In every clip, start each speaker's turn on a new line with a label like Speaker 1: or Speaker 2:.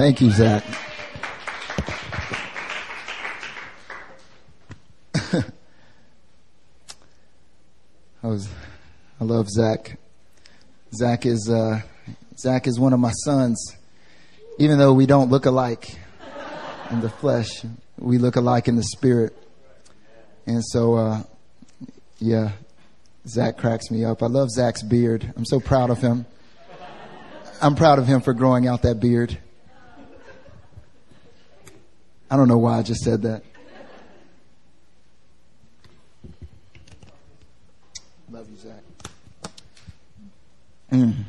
Speaker 1: Thank you, Zach. I was, I love Zach. Zach is, uh, Zach is one of my sons. Even though we don't look alike in the flesh, we look alike in the spirit. And so, uh, yeah, Zach cracks me up. I love Zach's beard. I'm so proud of him. I'm proud of him for growing out that beard. I don't know why I just said that. Love you, Zach. Mm.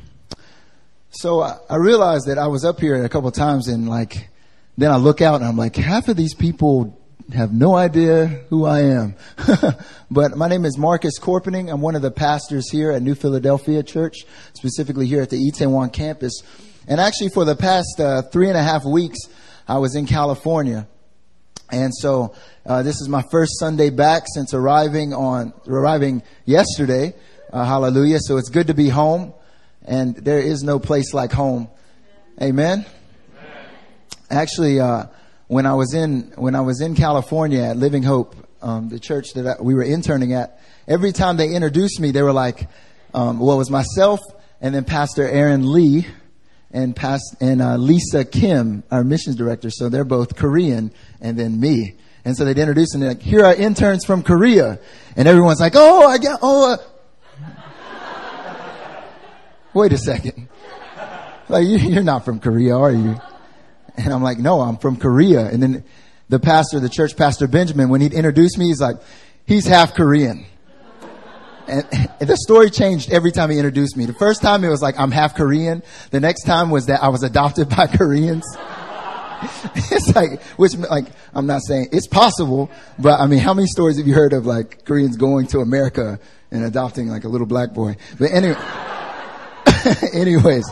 Speaker 1: So I, I realized that I was up here a couple times and like, then I look out and I'm like, half of these people have no idea who I am. but my name is Marcus Corpening. I'm one of the pastors here at New Philadelphia Church, specifically here at the Itaewon campus. And actually for the past uh, three and a half weeks, I was in California. And so uh, this is my first Sunday back since arriving on arriving yesterday. Uh, hallelujah! So it's good to be home, and there is no place like home. Amen. Amen. Actually, uh, when I was in when I was in California at Living Hope, um, the church that I, we were interning at, every time they introduced me, they were like, um, "Well, it was myself and then Pastor Aaron Lee." And past and uh, Lisa Kim, our missions director. So they're both Korean, and then me. And so they'd introduce and they're like, "Here are interns from Korea," and everyone's like, "Oh, I get oh." Uh. Wait a second, like you're not from Korea, are you? And I'm like, "No, I'm from Korea." And then the pastor, the church pastor Benjamin, when he'd introduce me, he's like, "He's half Korean." And, and, the story changed every time he introduced me. The first time it was like, I'm half Korean. The next time was that I was adopted by Koreans. it's like, which, like, I'm not saying it's possible, but I mean, how many stories have you heard of like Koreans going to America and adopting like a little black boy? But anyway, anyways.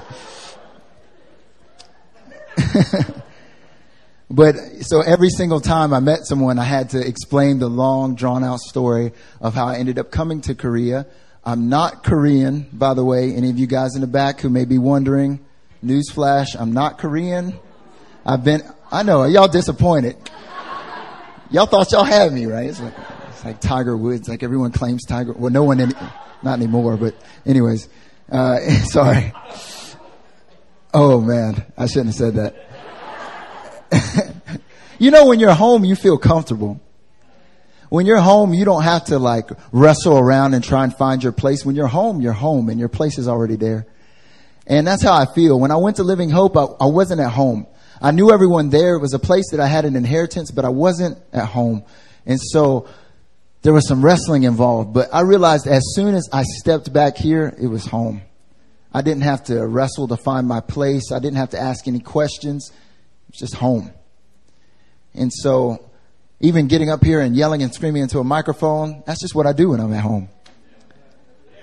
Speaker 1: But so every single time I met someone, I had to explain the long, drawn out story of how I ended up coming to Korea. I'm not Korean, by the way. Any of you guys in the back who may be wondering, newsflash, I'm not Korean. I've been, I know, Are y'all disappointed. Y'all thought y'all had me, right? It's like, it's like Tiger Woods, like everyone claims Tiger, well, no one, any, not anymore, but anyways, uh, sorry. Oh man, I shouldn't have said that. You know, when you're home, you feel comfortable. When you're home, you don't have to like wrestle around and try and find your place. When you're home, you're home and your place is already there. And that's how I feel. When I went to Living Hope, I, I wasn't at home. I knew everyone there. It was a place that I had an inheritance, but I wasn't at home. And so there was some wrestling involved, but I realized as soon as I stepped back here, it was home. I didn't have to wrestle to find my place. I didn't have to ask any questions. It's just home. And so even getting up here and yelling and screaming into a microphone, that's just what I do when I'm at home.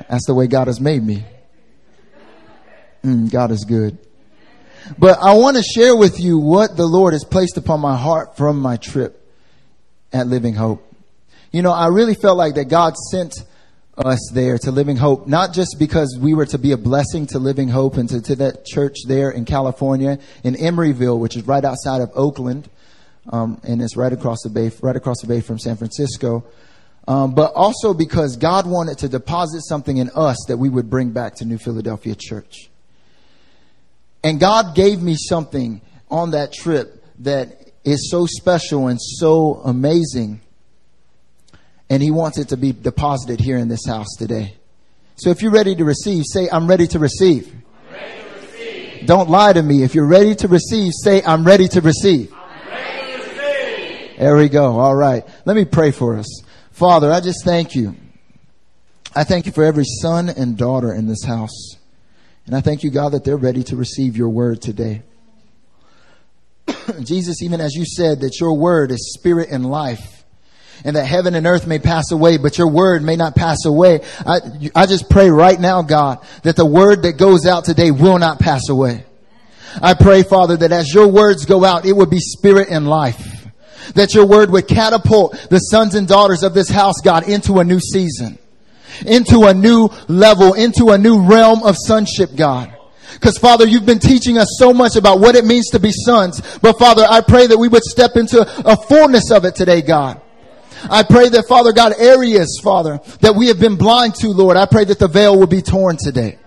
Speaker 1: That's the way God has made me. Mm, God is good. But I want to share with you what the Lord has placed upon my heart from my trip at Living Hope. You know, I really felt like that God sent us there to Living Hope, not just because we were to be a blessing to Living Hope and to, to that church there in California, in Emeryville, which is right outside of Oakland, um, and it's right across the bay, right across the bay from San Francisco. Um, but also because God wanted to deposit something in us that we would bring back to New Philadelphia Church. And God gave me something on that trip that is so special and so amazing and he wants it to be deposited here in this house today. So if you're ready to receive, say, I'm ready to receive.
Speaker 2: Ready to receive.
Speaker 1: Don't lie to me. If you're ready to receive, say, I'm ready to receive. There we go. All right. Let me pray for us. Father, I just thank you. I thank you for every son and daughter in this house. And I thank you, God, that they're ready to receive your word today. Jesus, even as you said that your word is spirit and life and that heaven and earth may pass away, but your word may not pass away. I, I just pray right now, God, that the word that goes out today will not pass away. I pray, Father, that as your words go out, it would be spirit and life. That your word would catapult the sons and daughters of this house, God, into a new season, into a new level, into a new realm of sonship, God. Because Father, you've been teaching us so much about what it means to be sons. But Father, I pray that we would step into a fullness of it today, God. I pray that Father God, areas, Father, that we have been blind to, Lord, I pray that the veil will be torn today.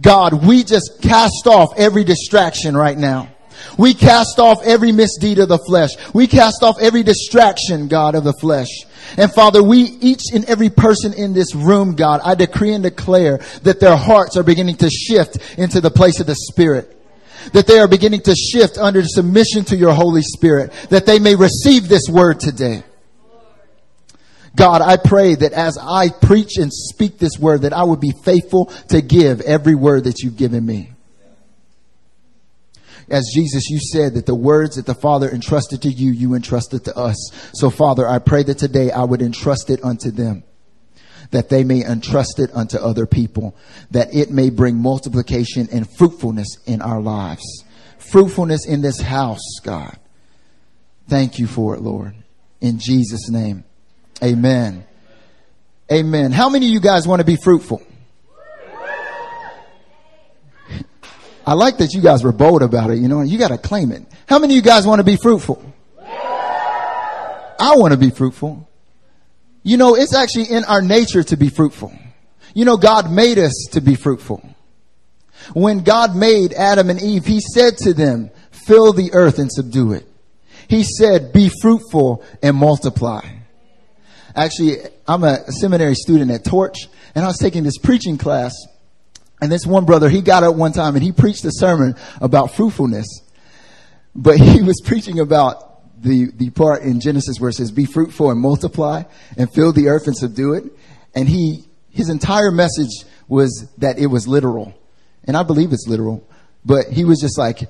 Speaker 1: God, we just cast off every distraction right now. We cast off every misdeed of the flesh. We cast off every distraction, God, of the flesh. And Father, we, each and every person in this room, God, I decree and declare that their hearts are beginning to shift into the place of the Spirit. That they are beginning to shift under submission to your Holy Spirit. That they may receive this word today. God, I pray that as I preach and speak this word, that I would be faithful to give every word that you've given me. As Jesus, you said that the words that the Father entrusted to you, you entrusted to us. So Father, I pray that today I would entrust it unto them that they may entrust it unto other people, that it may bring multiplication and fruitfulness in our lives. Fruitfulness in this house, God. Thank you for it, Lord. In Jesus' name. Amen. Amen. How many of you guys want to be fruitful? I like that you guys were bold about it. You know, you got to claim it. How many of you guys want to be fruitful? I want to be fruitful. You know, it's actually in our nature to be fruitful. You know, God made us to be fruitful. When God made Adam and Eve, He said to them, fill the earth and subdue it. He said, be fruitful and multiply. Actually, I'm a seminary student at Torch, and I was taking this preaching class, and this one brother, he got up one time and he preached a sermon about fruitfulness. But he was preaching about the, the part in Genesis where it says, be fruitful and multiply and fill the earth and subdue it. And he, his entire message was that it was literal. And I believe it's literal. But he was just like,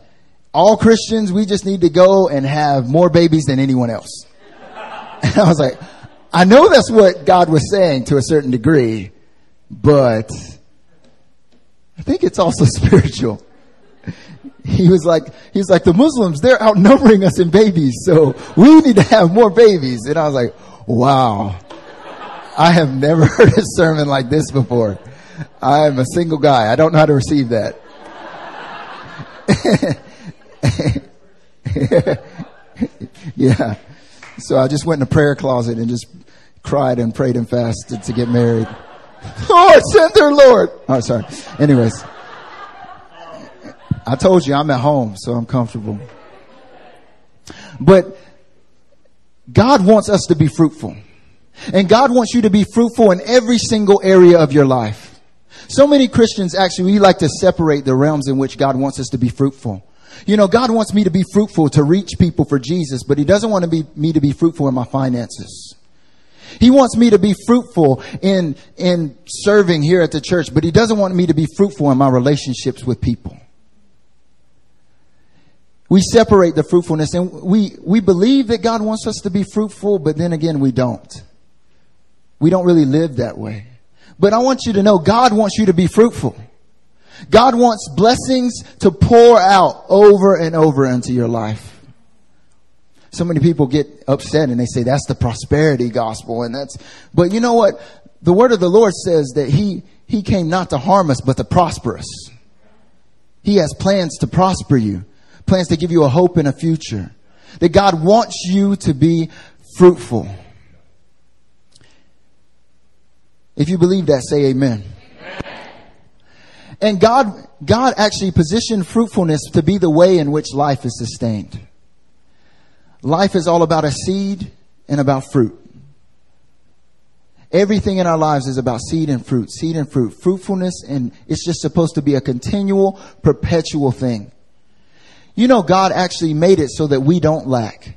Speaker 1: all Christians, we just need to go and have more babies than anyone else. And I was like, I know that's what God was saying to a certain degree, but I think it's also spiritual. He was like, he was like, the Muslims, they're outnumbering us in babies, so we need to have more babies. And I was like, wow. I have never heard a sermon like this before. I'm a single guy. I don't know how to receive that. yeah. So I just went in a prayer closet and just cried and prayed and fasted to get married. Oh, Lord, send their Lord. Oh, sorry. Anyways, I told you I'm at home, so I'm comfortable. But God wants us to be fruitful. And God wants you to be fruitful in every single area of your life. So many Christians actually, we like to separate the realms in which God wants us to be fruitful. You know, God wants me to be fruitful to reach people for Jesus, but He doesn't want to be, me to be fruitful in my finances. He wants me to be fruitful in, in serving here at the church, but he doesn't want me to be fruitful in my relationships with people. We separate the fruitfulness and we, we believe that God wants us to be fruitful, but then again, we don't. We don't really live that way. But I want you to know God wants you to be fruitful. God wants blessings to pour out over and over into your life so many people get upset and they say that's the prosperity gospel and that's, but you know what? The word of the Lord says that he, he came not to harm us, but to prosper us. He has plans to prosper you, plans to give you a hope and a future. That God wants you to be fruitful. If you believe that, say amen. amen. And God, God actually positioned fruitfulness to be the way in which life is sustained. Life is all about a seed and about fruit. Everything in our lives is about seed and fruit, seed and fruit, fruitfulness, and it's just supposed to be a continual, perpetual thing. You know, God actually made it so that we don't lack.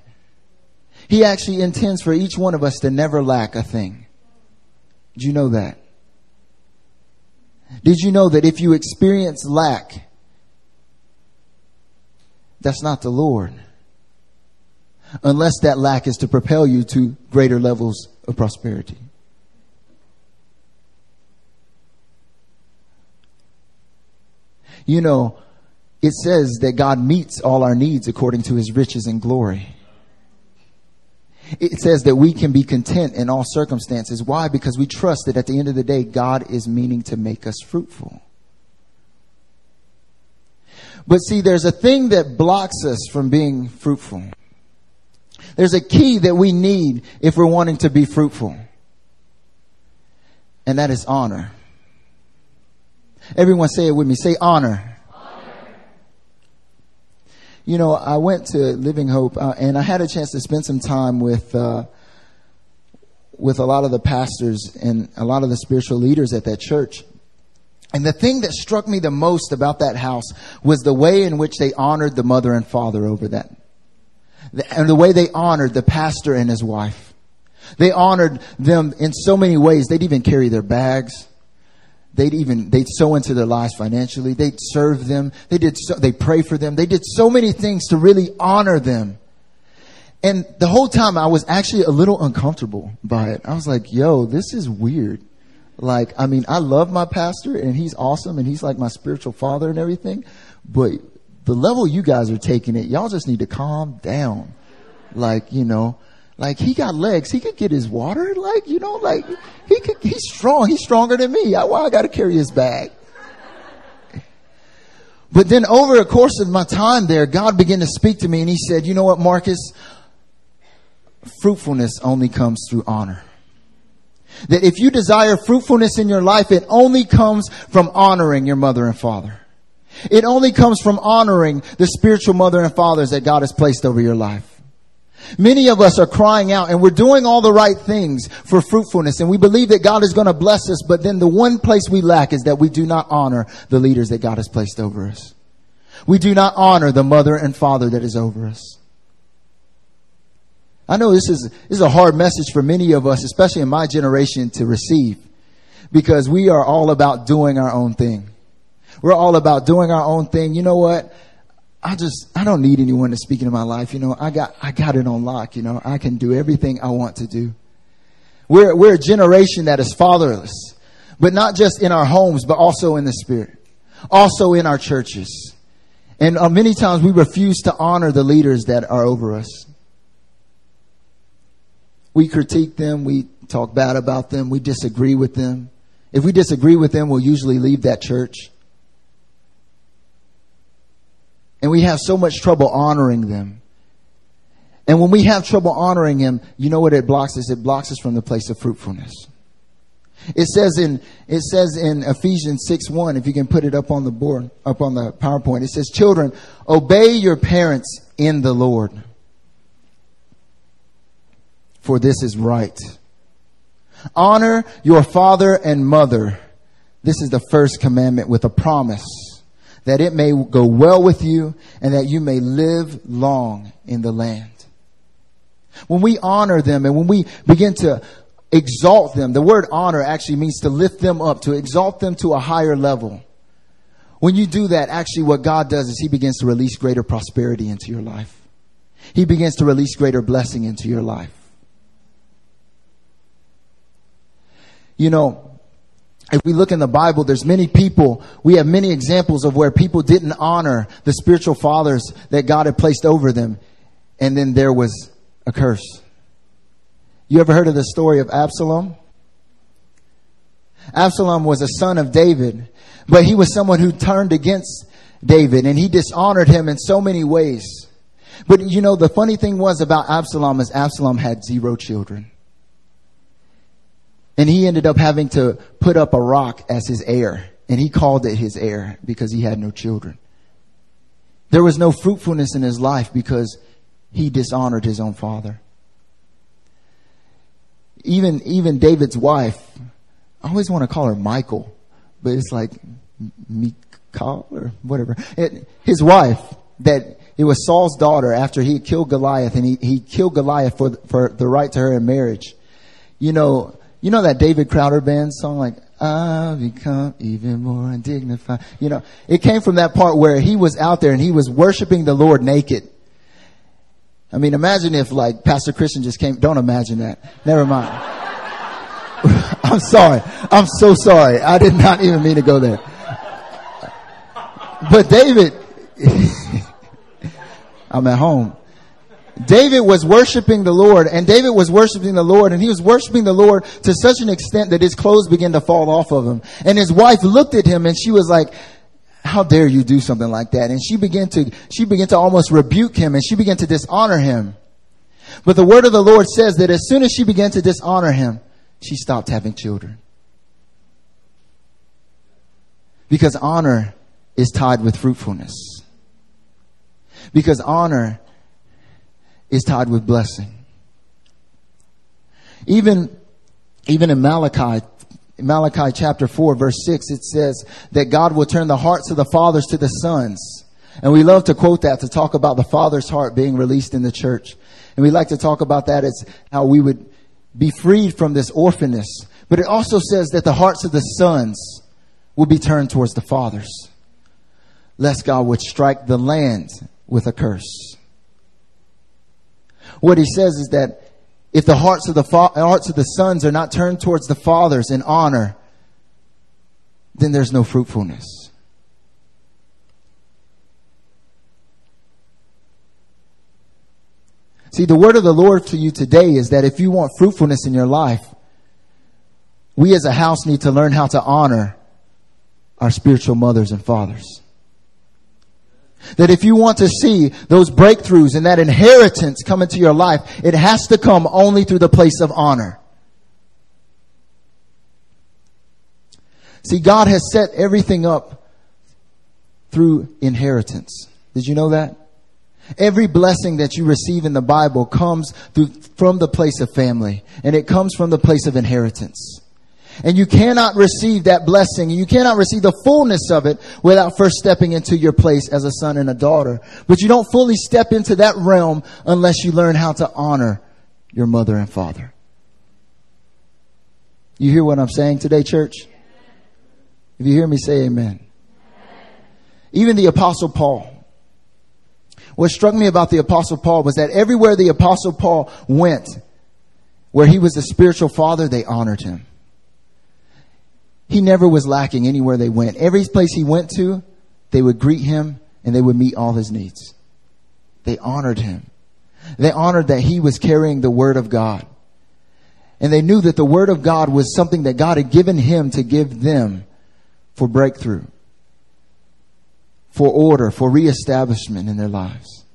Speaker 1: He actually intends for each one of us to never lack a thing. Did you know that? Did you know that if you experience lack, that's not the Lord? Unless that lack is to propel you to greater levels of prosperity. You know, it says that God meets all our needs according to his riches and glory. It says that we can be content in all circumstances. Why? Because we trust that at the end of the day, God is meaning to make us fruitful. But see, there's a thing that blocks us from being fruitful. There's a key that we need if we're wanting to be fruitful. And that is honor. Everyone say it with me. Say honor. honor. You know, I went to Living Hope uh, and I had a chance to spend some time with, uh, with a lot of the pastors and a lot of the spiritual leaders at that church. And the thing that struck me the most about that house was the way in which they honored the mother and father over that. And the way they honored the pastor and his wife. They honored them in so many ways. They'd even carry their bags. They'd even, they'd sow into their lives financially. They'd serve them. They did so, they pray for them. They did so many things to really honor them. And the whole time I was actually a little uncomfortable by it. I was like, yo, this is weird. Like, I mean, I love my pastor and he's awesome and he's like my spiritual father and everything, but the level you guys are taking it, y'all just need to calm down. Like, you know, like he got legs. He could get his water. Like, you know, like he could, he's strong. He's stronger than me. Why I got to carry his bag? But then over a course of my time there, God began to speak to me and he said, you know what, Marcus? Fruitfulness only comes through honor. That if you desire fruitfulness in your life, it only comes from honoring your mother and father. It only comes from honoring the spiritual mother and fathers that God has placed over your life. Many of us are crying out and we're doing all the right things for fruitfulness and we believe that God is going to bless us, but then the one place we lack is that we do not honor the leaders that God has placed over us. We do not honor the mother and father that is over us. I know this is, this is a hard message for many of us, especially in my generation to receive because we are all about doing our own thing. We're all about doing our own thing. You know what? I just, I don't need anyone to speak into my life. You know, I got, I got it on lock. You know, I can do everything I want to do. We're, we're a generation that is fatherless, but not just in our homes, but also in the spirit, also in our churches. And uh, many times we refuse to honor the leaders that are over us. We critique them. We talk bad about them. We disagree with them. If we disagree with them, we'll usually leave that church. And we have so much trouble honoring them. And when we have trouble honoring him, you know what it blocks us? It blocks us from the place of fruitfulness. It says in, it says in Ephesians 6 1, if you can put it up on the board, up on the PowerPoint, it says, children, obey your parents in the Lord for this is right. Honor your father and mother. This is the first commandment with a promise that it may go well with you and that you may live long in the land. When we honor them and when we begin to exalt them, the word honor actually means to lift them up, to exalt them to a higher level. When you do that, actually what God does is He begins to release greater prosperity into your life. He begins to release greater blessing into your life. You know, if we look in the Bible, there's many people, we have many examples of where people didn't honor the spiritual fathers that God had placed over them. And then there was a curse. You ever heard of the story of Absalom? Absalom was a son of David, but he was someone who turned against David and he dishonored him in so many ways. But you know, the funny thing was about Absalom is Absalom had zero children. And he ended up having to put up a rock as his heir. And he called it his heir because he had no children. There was no fruitfulness in his life because he dishonored his own father. Even, even David's wife, I always want to call her Michael, but it's like Michal or whatever. It, his wife, that it was Saul's daughter after he killed Goliath and he, he killed Goliath for, for the right to her in marriage. You know, you know that David Crowder band song like, "I've become even more undignified. You know, it came from that part where he was out there and he was worshiping the Lord naked. I mean, imagine if like Pastor Christian just came, don't imagine that. Never mind. I'm sorry. I'm so sorry. I did not even mean to go there. But David, I'm at home. David was worshiping the Lord and David was worshiping the Lord and he was worshiping the Lord to such an extent that his clothes began to fall off of him. And his wife looked at him and she was like, how dare you do something like that? And she began to, she began to almost rebuke him and she began to dishonor him. But the word of the Lord says that as soon as she began to dishonor him, she stopped having children. Because honor is tied with fruitfulness. Because honor is tied with blessing. Even, even in Malachi, Malachi chapter 4 verse 6, it says that God will turn the hearts of the fathers to the sons. And we love to quote that to talk about the father's heart being released in the church. And we like to talk about that as how we would be freed from this orphanness. But it also says that the hearts of the sons will be turned towards the fathers, lest God would strike the land with a curse. What he says is that if the hearts of the fa- hearts of the sons are not turned towards the fathers in honor, then there's no fruitfulness. See, the word of the Lord to you today is that if you want fruitfulness in your life, we as a house need to learn how to honor our spiritual mothers and fathers. That if you want to see those breakthroughs and that inheritance come into your life, it has to come only through the place of honor. See, God has set everything up through inheritance. Did you know that? Every blessing that you receive in the Bible comes through, from the place of family and it comes from the place of inheritance. And you cannot receive that blessing. And you cannot receive the fullness of it without first stepping into your place as a son and a daughter. But you don't fully step into that realm unless you learn how to honor your mother and father. You hear what I'm saying today, church? If you hear me say amen. Even the apostle Paul. What struck me about the apostle Paul was that everywhere the apostle Paul went, where he was the spiritual father, they honored him. He never was lacking anywhere they went. Every place he went to, they would greet him and they would meet all his needs. They honored him. They honored that he was carrying the word of God. And they knew that the word of God was something that God had given him to give them for breakthrough, for order, for reestablishment in their lives.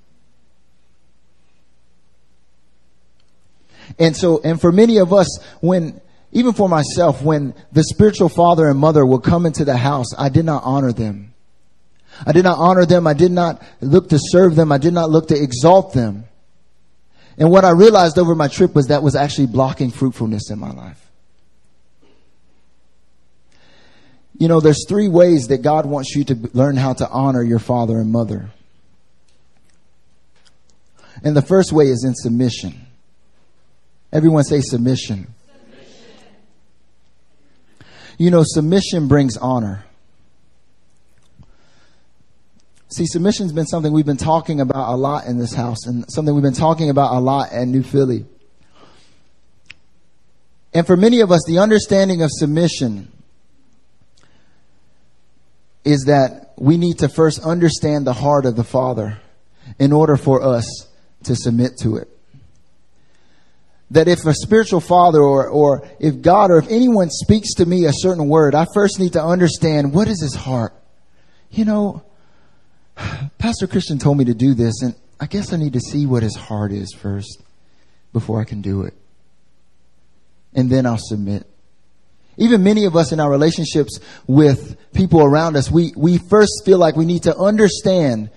Speaker 1: And so, and for many of us, when even for myself, when the spiritual father and mother will come into the house, I did not honor them. I did not honor them. I did not look to serve them. I did not look to exalt them. And what I realized over my trip was that was actually blocking fruitfulness in my life. You know, there's three ways that God wants you to learn how to honor your father and mother. And the first way is in submission. Everyone say submission. You know, submission brings honor. See, submission's been something we've been talking about a lot in this house and something we've been talking about a lot at New Philly. And for many of us, the understanding of submission is that we need to first understand the heart of the Father in order for us to submit to it that if a spiritual father or, or if God or if anyone speaks to me a certain word, I first need to understand what is his heart. You know, Pastor Christian told me to do this, and I guess I need to see what his heart is first before I can do it. And then I'll submit. Even many of us in our relationships with people around us, we, we first feel like we need to understand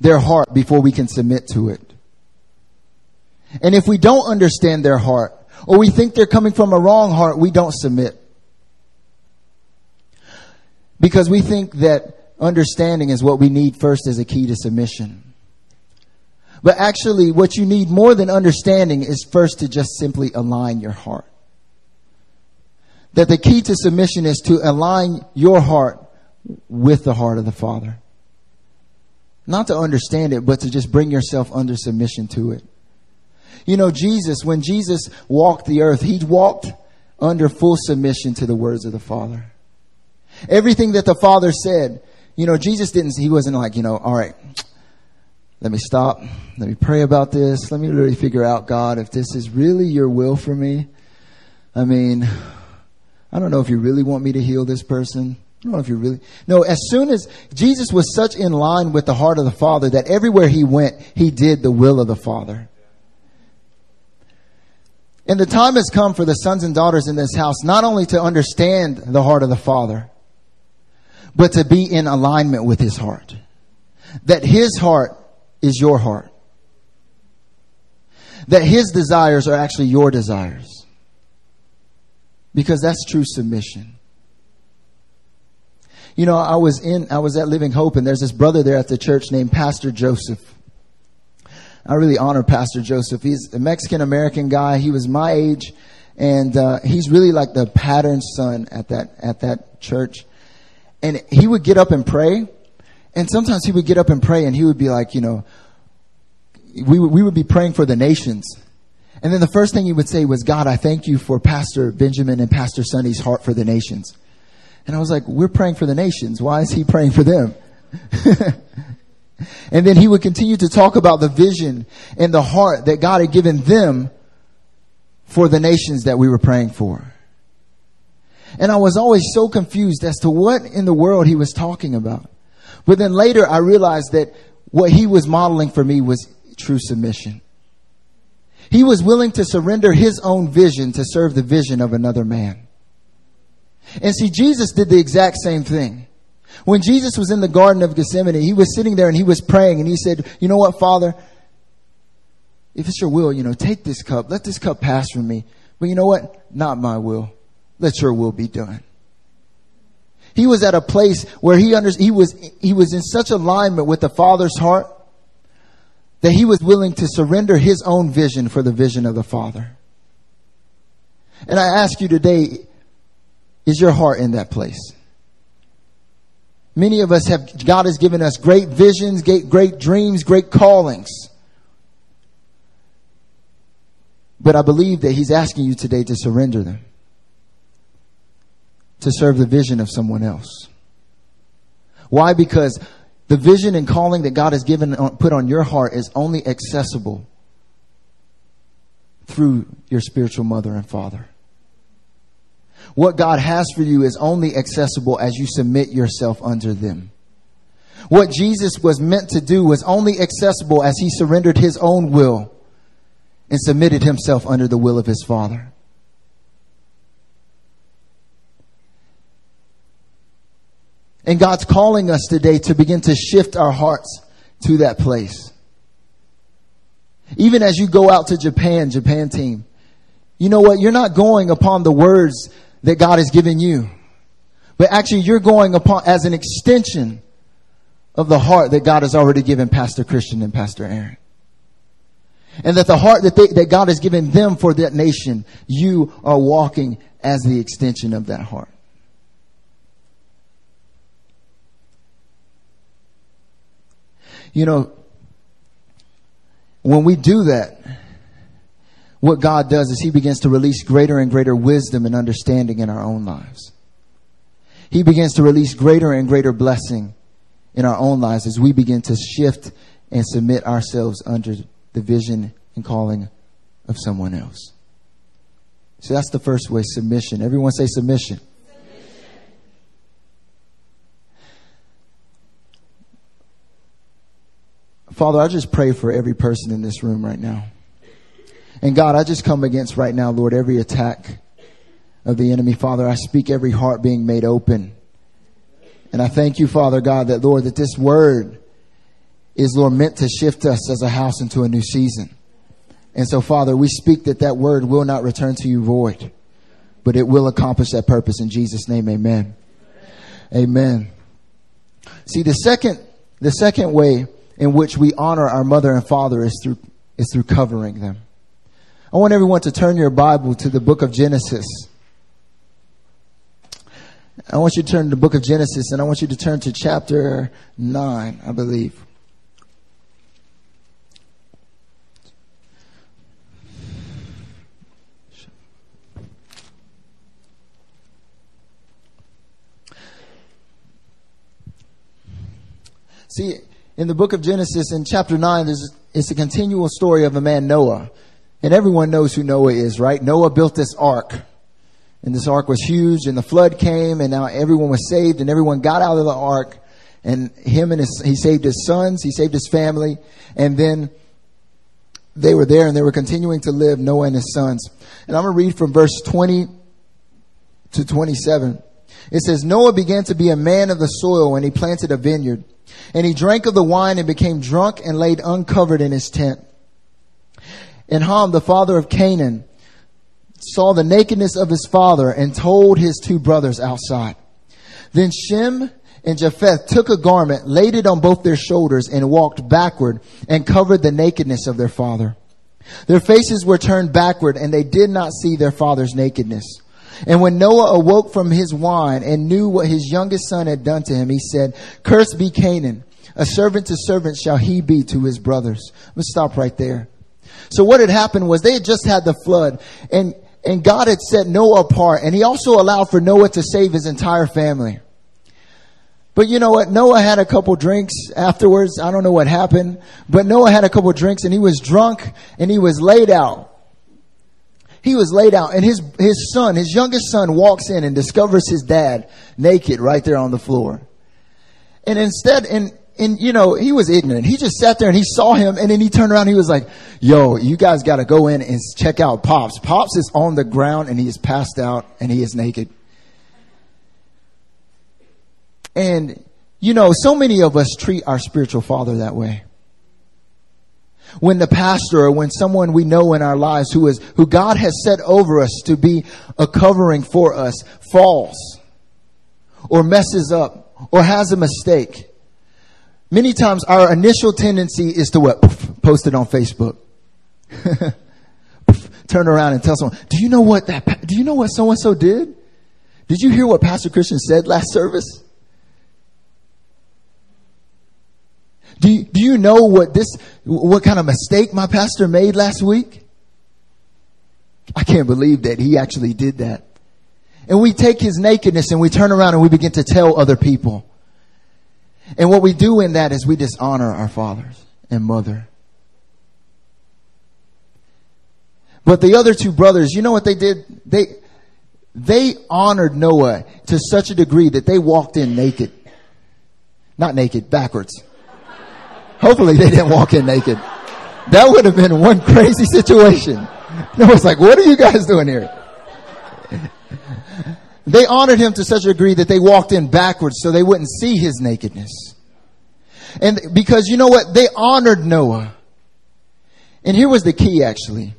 Speaker 1: their heart before we can submit to it. And if we don't understand their heart, or we think they're coming from a wrong heart, we don't submit. Because we think that understanding is what we need first as a key to submission. But actually, what you need more than understanding is first to just simply align your heart. That the key to submission is to align your heart with the heart of the Father. Not to understand it, but to just bring yourself under submission to it. You know, Jesus, when Jesus walked the earth, he walked under full submission to the words of the Father. Everything that the Father said, you know, Jesus didn't, he wasn't like, you know, all right, let me stop. Let me pray about this. Let me really figure out, God, if this is really your will for me. I mean, I don't know if you really want me to heal this person. I don't know if you really, no, as soon as Jesus was such in line with the heart of the Father that everywhere he went, he did the will of the Father. And the time has come for the sons and daughters in this house not only to understand the heart of the Father, but to be in alignment with his heart. That his heart is your heart. That his desires are actually your desires. Because that's true submission. You know, I was in, I was at Living Hope and there's this brother there at the church named Pastor Joseph. I really honor Pastor Joseph. He's a Mexican American guy. He was my age, and uh, he's really like the pattern son at that at that church. And he would get up and pray, and sometimes he would get up and pray, and he would be like, you know, we we would be praying for the nations, and then the first thing he would say was, "God, I thank you for Pastor Benjamin and Pastor Sonny's heart for the nations." And I was like, "We're praying for the nations. Why is he praying for them?" And then he would continue to talk about the vision and the heart that God had given them for the nations that we were praying for. And I was always so confused as to what in the world he was talking about. But then later I realized that what he was modeling for me was true submission. He was willing to surrender his own vision to serve the vision of another man. And see, Jesus did the exact same thing. When Jesus was in the Garden of Gethsemane, he was sitting there and he was praying and he said, you know what, Father? If it's your will, you know, take this cup. Let this cup pass from me. But you know what? Not my will. Let your will be done. He was at a place where he under, he was, he was in such alignment with the Father's heart that he was willing to surrender his own vision for the vision of the Father. And I ask you today, is your heart in that place? Many of us have, God has given us great visions, great, great dreams, great callings. But I believe that He's asking you today to surrender them. To serve the vision of someone else. Why? Because the vision and calling that God has given, put on your heart is only accessible through your spiritual mother and father. What God has for you is only accessible as you submit yourself under them. What Jesus was meant to do was only accessible as he surrendered his own will and submitted himself under the will of his Father. And God's calling us today to begin to shift our hearts to that place. Even as you go out to Japan, Japan team, you know what? You're not going upon the words that God has given you. But actually you're going upon as an extension of the heart that God has already given Pastor Christian and Pastor Aaron. And that the heart that, they, that God has given them for that nation, you are walking as the extension of that heart. You know, when we do that, what God does is He begins to release greater and greater wisdom and understanding in our own lives. He begins to release greater and greater blessing in our own lives as we begin to shift and submit ourselves under the vision and calling of someone else. So that's the first way submission. Everyone say submission. submission. Father, I just pray for every person in this room right now. And God, I just come against right now, Lord, every attack of the enemy. Father, I speak every heart being made open. And I thank you, Father God, that Lord, that this word is, Lord, meant to shift us as a house into a new season. And so, Father, we speak that that word will not return to you void, but it will accomplish that purpose in Jesus' name. Amen. Amen. See, the second, the second way in which we honor our mother and father is through, is through covering them. I want everyone to turn your Bible to the book of Genesis. I want you to turn to the book of Genesis and I want you to turn to chapter 9, I believe. See, in the book of Genesis in chapter 9, there's, it's a continual story of a man, Noah. And everyone knows who Noah is, right? Noah built this ark. And this ark was huge and the flood came and now everyone was saved and everyone got out of the ark and him and his, he saved his sons, he saved his family, and then they were there and they were continuing to live, Noah and his sons. And I'm going to read from verse 20 to 27. It says, Noah began to be a man of the soil and he planted a vineyard. And he drank of the wine and became drunk and laid uncovered in his tent. And Ham, the father of Canaan, saw the nakedness of his father and told his two brothers outside. Then Shem and Japheth took a garment, laid it on both their shoulders, and walked backward and covered the nakedness of their father. Their faces were turned backward, and they did not see their father's nakedness. And when Noah awoke from his wine and knew what his youngest son had done to him, he said, Cursed be Canaan. A servant to servant shall he be to his brothers. Let's stop right there. So what had happened was they had just had the flood and, and God had set Noah apart and he also allowed for Noah to save his entire family. But you know what? Noah had a couple drinks afterwards. I don't know what happened, but Noah had a couple drinks and he was drunk and he was laid out. He was laid out and his, his son, his youngest son walks in and discovers his dad naked right there on the floor. And instead, and, and you know, he was ignorant. He just sat there and he saw him and then he turned around and he was like, yo, you guys gotta go in and check out Pops. Pops is on the ground and he is passed out and he is naked. And, you know, so many of us treat our spiritual father that way. When the pastor or when someone we know in our lives who is, who God has set over us to be a covering for us falls or messes up or has a mistake. Many times our initial tendency is to what? Post it on Facebook. Turn around and tell someone, do you know what that, do you know what so and so did? Did you hear what Pastor Christian said last service? Do you, do you know what this, what kind of mistake my pastor made last week? I can't believe that he actually did that. And we take his nakedness and we turn around and we begin to tell other people. And what we do in that is we dishonor our fathers and mother. But the other two brothers, you know what they did? They, they honored Noah to such a degree that they walked in naked. Not naked, backwards. Hopefully they didn't walk in naked. That would have been one crazy situation. It was like, what are you guys doing here? They honored him to such a degree that they walked in backwards so they wouldn't see his nakedness. And because you know what? They honored Noah. And here was the key actually.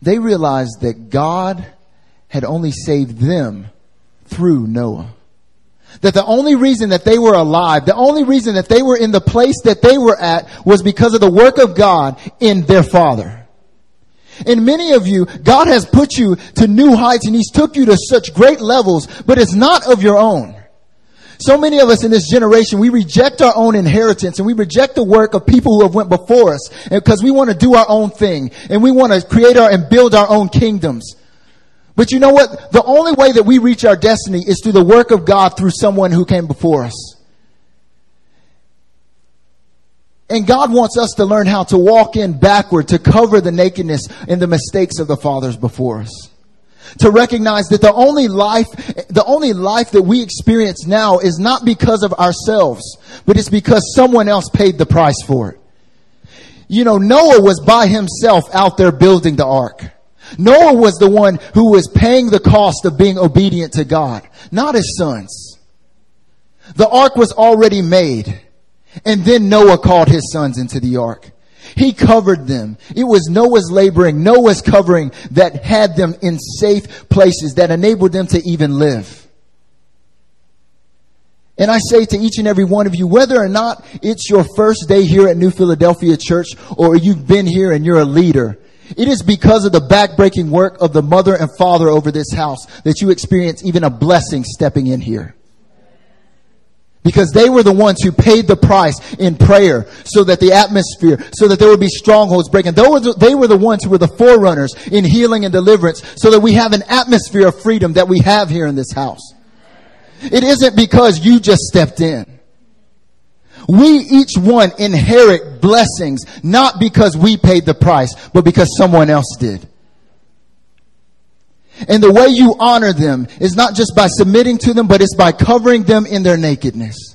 Speaker 1: They realized that God had only saved them through Noah. That the only reason that they were alive, the only reason that they were in the place that they were at was because of the work of God in their father. And many of you, God has put you to new heights and He's took you to such great levels, but it's not of your own. So many of us in this generation, we reject our own inheritance and we reject the work of people who have went before us because we want to do our own thing and we want to create our and build our own kingdoms. But you know what? The only way that we reach our destiny is through the work of God through someone who came before us. And God wants us to learn how to walk in backward, to cover the nakedness and the mistakes of the fathers before us. To recognize that the only life, the only life that we experience now is not because of ourselves, but it's because someone else paid the price for it. You know, Noah was by himself out there building the ark. Noah was the one who was paying the cost of being obedient to God, not his sons. The ark was already made. And then Noah called his sons into the ark. He covered them. It was Noah's laboring, Noah's covering that had them in safe places that enabled them to even live. And I say to each and every one of you, whether or not it's your first day here at New Philadelphia Church or you've been here and you're a leader, it is because of the backbreaking work of the mother and father over this house that you experience even a blessing stepping in here. Because they were the ones who paid the price in prayer so that the atmosphere, so that there would be strongholds breaking. They were, the, they were the ones who were the forerunners in healing and deliverance so that we have an atmosphere of freedom that we have here in this house. It isn't because you just stepped in. We each one inherit blessings, not because we paid the price, but because someone else did. And the way you honor them is not just by submitting to them, but it's by covering them in their nakedness.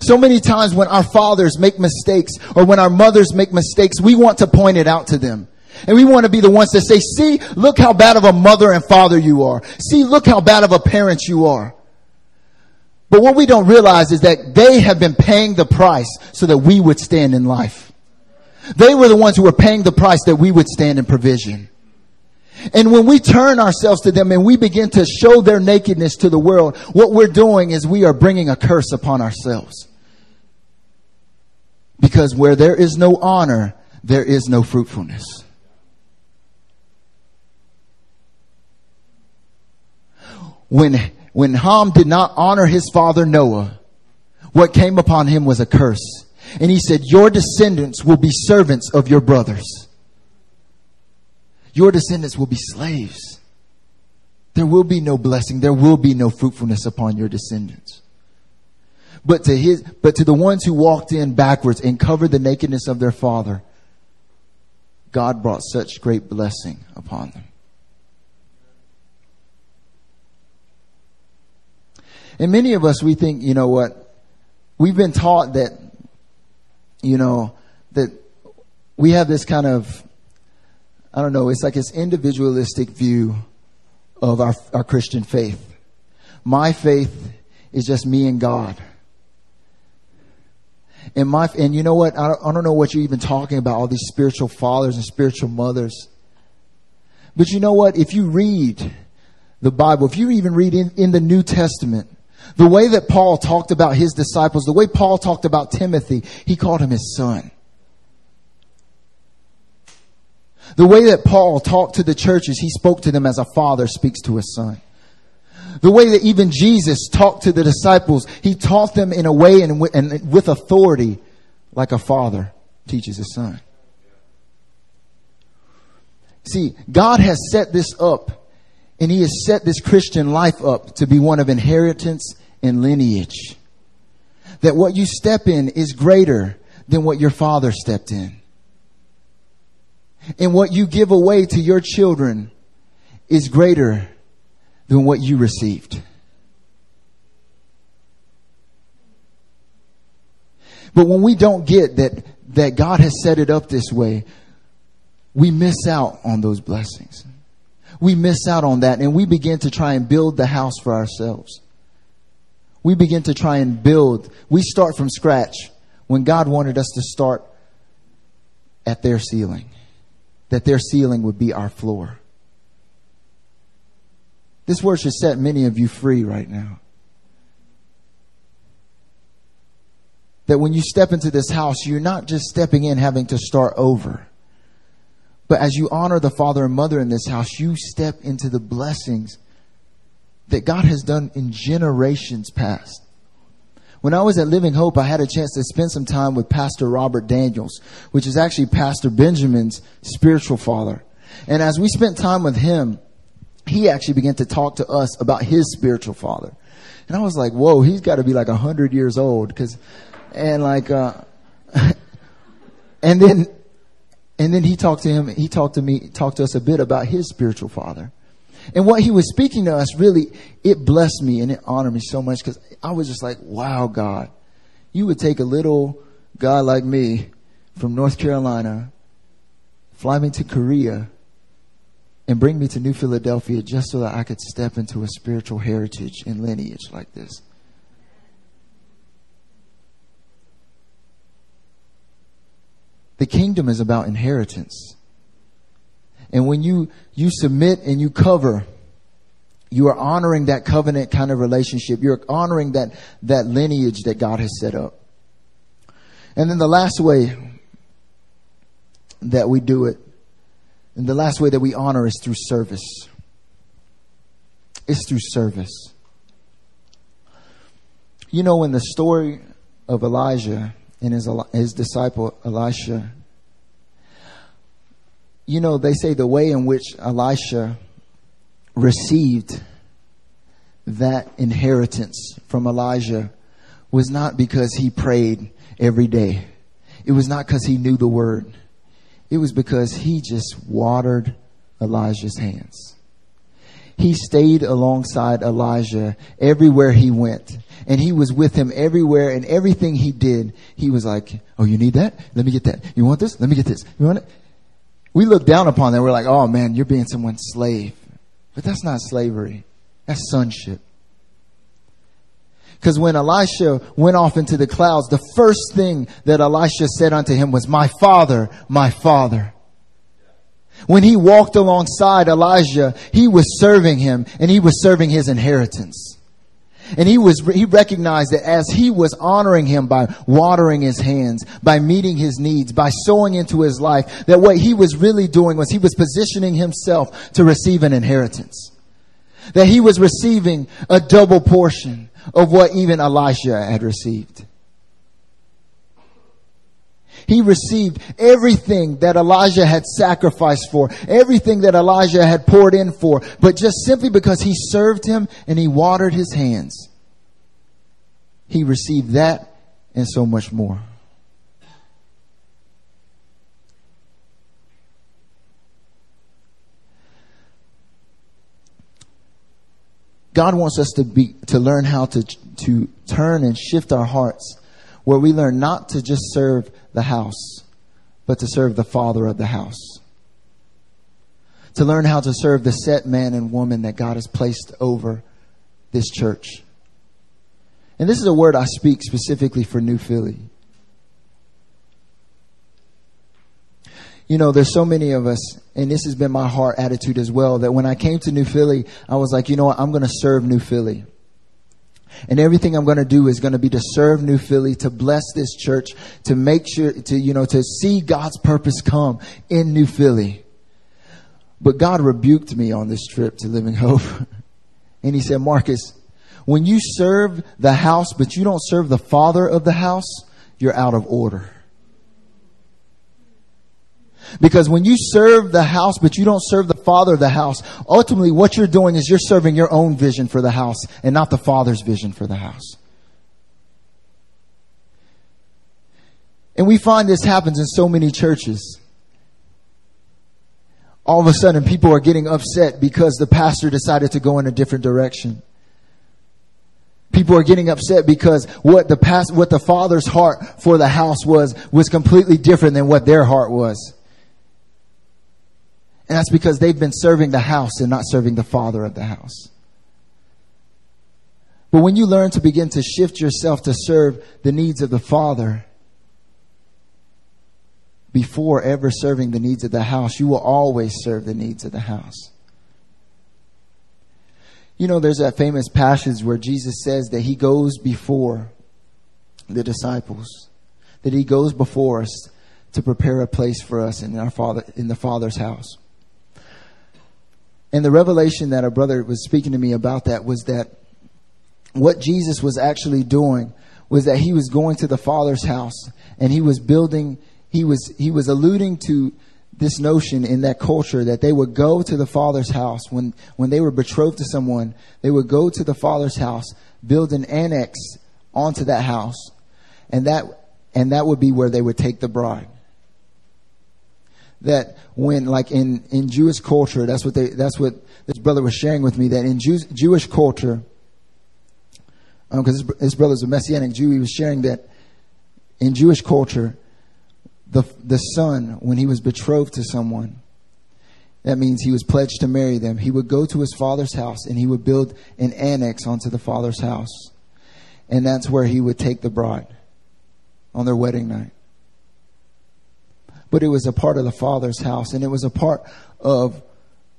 Speaker 1: So many times when our fathers make mistakes or when our mothers make mistakes, we want to point it out to them. And we want to be the ones to say, see, look how bad of a mother and father you are. See, look how bad of a parent you are. But what we don't realize is that they have been paying the price so that we would stand in life. They were the ones who were paying the price that we would stand in provision. And when we turn ourselves to them and we begin to show their nakedness to the world, what we're doing is we are bringing a curse upon ourselves. Because where there is no honor, there is no fruitfulness. When, when Ham did not honor his father Noah, what came upon him was a curse. And he said, your descendants will be servants of your brothers. Your descendants will be slaves. There will be no blessing. There will be no fruitfulness upon your descendants. But to his, but to the ones who walked in backwards and covered the nakedness of their father, God brought such great blessing upon them. And many of us, we think, you know what? We've been taught that, you know, that we have this kind of, I don't know, it's like this individualistic view of our, our Christian faith. My faith is just me and God. And my, and you know what? I don't, I don't know what you're even talking about, all these spiritual fathers and spiritual mothers. But you know what? If you read the Bible, if you even read in, in the New Testament, the way that Paul talked about his disciples, the way Paul talked about Timothy, he called him his son. The way that Paul talked to the churches, he spoke to them as a father speaks to his son. The way that even Jesus talked to the disciples, he taught them in a way and with authority like a father teaches his son. See, God has set this up and he has set this Christian life up to be one of inheritance and lineage. That what you step in is greater than what your father stepped in. And what you give away to your children is greater than what you received. But when we don't get that, that God has set it up this way, we miss out on those blessings. We miss out on that and we begin to try and build the house for ourselves we begin to try and build. We start from scratch when God wanted us to start at their ceiling, that their ceiling would be our floor. This word should set many of you free right now. That when you step into this house, you're not just stepping in having to start over. But as you honor the father and mother in this house, you step into the blessings that God has done in generations past. When I was at Living Hope, I had a chance to spend some time with Pastor Robert Daniels, which is actually Pastor Benjamin's spiritual father. And as we spent time with him, he actually began to talk to us about his spiritual father. And I was like, whoa, he's got to be like a hundred years old. Cause, and like, uh, and then, and then he talked to him, he talked to me, talked to us a bit about his spiritual father. And what he was speaking to us really, it blessed me and it honored me so much because I was just like, wow, God, you would take a little guy like me from North Carolina, fly me to Korea, and bring me to New Philadelphia just so that I could step into a spiritual heritage and lineage like this. The kingdom is about inheritance. And when you, you submit and you cover, you are honoring that covenant kind of relationship. You're honoring that, that lineage that God has set up. And then the last way that we do it, and the last way that we honor is through service. It's through service. You know, in the story of Elijah and his, his disciple Elisha, you know, they say the way in which Elisha received that inheritance from Elijah was not because he prayed every day. It was not because he knew the word. It was because he just watered Elijah's hands. he stayed alongside Elijah everywhere he went. And he was with him everywhere and everything he did. He was like, Oh, you need that? Let me get that. You want this? Let me get this. You want it? We look down upon that. We're like, Oh man, you're being someone's slave. But that's not slavery. That's sonship. Because when Elisha went off into the clouds, the first thing that Elisha said unto him was, My father, my father. When he walked alongside Elijah, he was serving him and he was serving his inheritance. And he was, he recognized that as he was honoring him by watering his hands, by meeting his needs, by sowing into his life, that what he was really doing was he was positioning himself to receive an inheritance. That he was receiving a double portion of what even Elisha had received. He received everything that Elijah had sacrificed for, everything that Elijah had poured in for, but just simply because he served him and he watered his hands, he received that and so much more. God wants us to be, to learn how to, to turn and shift our hearts where we learn not to just serve the house, but to serve the father of the house. To learn how to serve the set man and woman that God has placed over this church. And this is a word I speak specifically for New Philly. You know, there's so many of us, and this has been my heart attitude as well, that when I came to New Philly, I was like, you know what, I'm going to serve New Philly. And everything I'm going to do is going to be to serve New Philly, to bless this church, to make sure, to, you know, to see God's purpose come in New Philly. But God rebuked me on this trip to Living Hope. and he said, Marcus, when you serve the house, but you don't serve the father of the house, you're out of order. Because when you serve the house, but you don't serve the father of the house, ultimately what you're doing is you're serving your own vision for the house and not the father's vision for the house. And we find this happens in so many churches. All of a sudden people are getting upset because the pastor decided to go in a different direction. People are getting upset because what the past, what the father's heart for the house was, was completely different than what their heart was. And that's because they've been serving the house and not serving the father of the house. But when you learn to begin to shift yourself to serve the needs of the father before ever serving the needs of the house, you will always serve the needs of the house. You know, there's that famous passage where Jesus says that he goes before the disciples, that he goes before us to prepare a place for us in our father, in the Father's house. And the revelation that a brother was speaking to me about that was that what Jesus was actually doing was that he was going to the Father's house and he was building, he was, he was alluding to this notion in that culture that they would go to the Father's house. When, when they were betrothed to someone, they would go to the Father's house, build an annex onto that house, and that, and that would be where they would take the bride that when like in, in Jewish culture, that's what they, that's what this brother was sharing with me, that in Jews, Jewish culture, because um, this, this brother's a Messianic Jew, he was sharing that in Jewish culture, the, the son, when he was betrothed to someone, that means he was pledged to marry them. He would go to his father's house and he would build an annex onto the father's house. And that's where he would take the bride on their wedding night but it was a part of the Father's house and it was a part of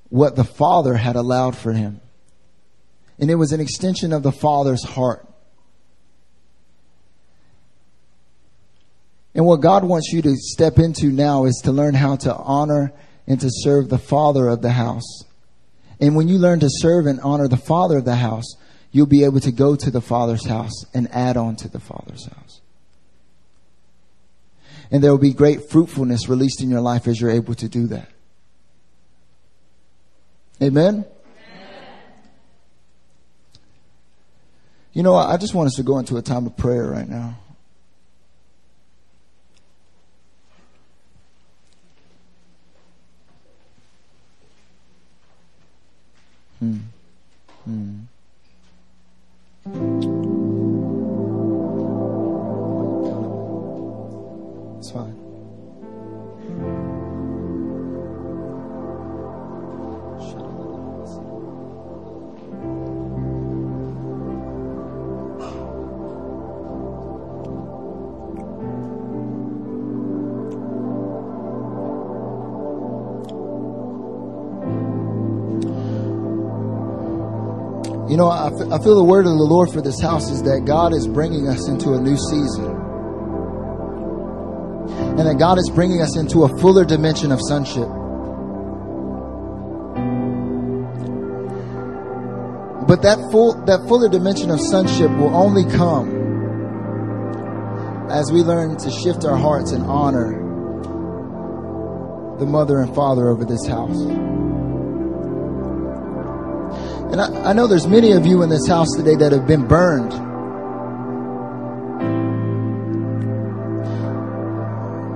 Speaker 1: what the Father had allowed for him. And it was an extension of the Father's heart. And what God wants you to step into now is to learn how to honor and to serve the Father of the house. And when you learn to serve and honor the Father of the house, you'll be able to go to the Father's house and add on to the Father's house. And there will be great fruitfulness released in your life as you're able to do that. Amen? Amen. You know, I just want us to go into a time of prayer right now. It's You know, I, f- I feel the word of the Lord for this house is that God is bringing us into a new season. And that God is bringing us into a fuller dimension of sonship. But that full, that fuller dimension of sonship will only come as we learn to shift our hearts and honor the mother and father over this house. And I, know there's many of you in this house today that have been burned.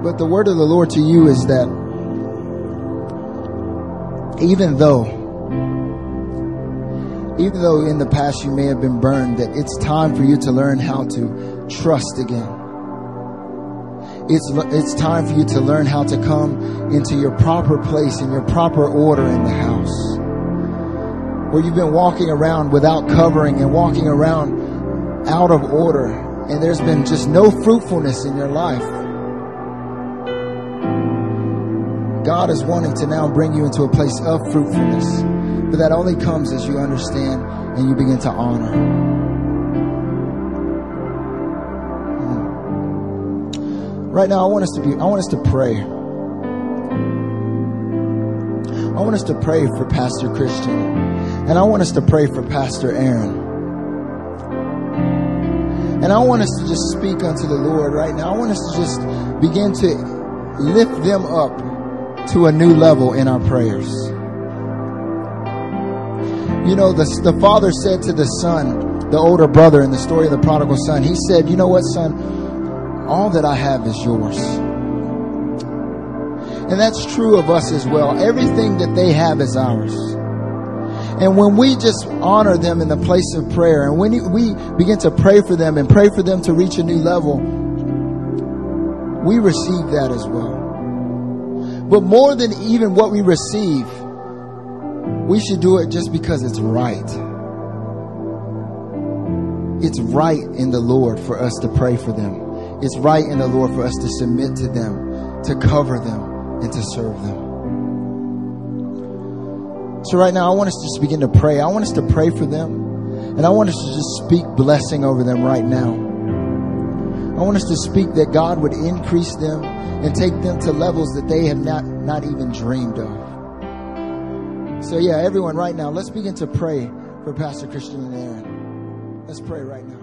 Speaker 1: But the word of the Lord to you is that even though, even though in the past you may have been burned, that it's time for you to learn how to trust again. It's, it's time for you to learn how to come into your proper place in your proper order in the house where you've been walking around without covering and walking around out of order and there's been just no fruitfulness in your life. God is wanting to now bring you into a place of fruitfulness, but that only comes as you understand and you begin to honor. Hmm. Right now, I want us to be, I want us to pray. I want us to pray for Pastor Christian. And I want us to pray for Pastor Aaron. And I want us to just speak unto the Lord right now. I want us to just begin to lift them up to a new level in our prayers. You know, the, the father said to the son, the older brother in the story of the prodigal son, he said, You know what, son? All that I have is yours. And that's true of us as well. Everything that they have is ours. And when we just honor them in the place of prayer and when we begin to pray for them and pray for them to reach a new level, we receive that as well. But more than even what we receive, we should do it just because it's right. It's right in the Lord for us to pray for them. It's right in the Lord for us to submit to them, to cover them, and to serve them. So right now, I want us to just begin to pray. I want us to pray for them. And I want us to just speak blessing over them right now. I want us to speak that God would increase them and take them to levels that they have not, not even dreamed of. So yeah, everyone right now, let's begin to pray for Pastor Christian and Aaron. Let's pray right now.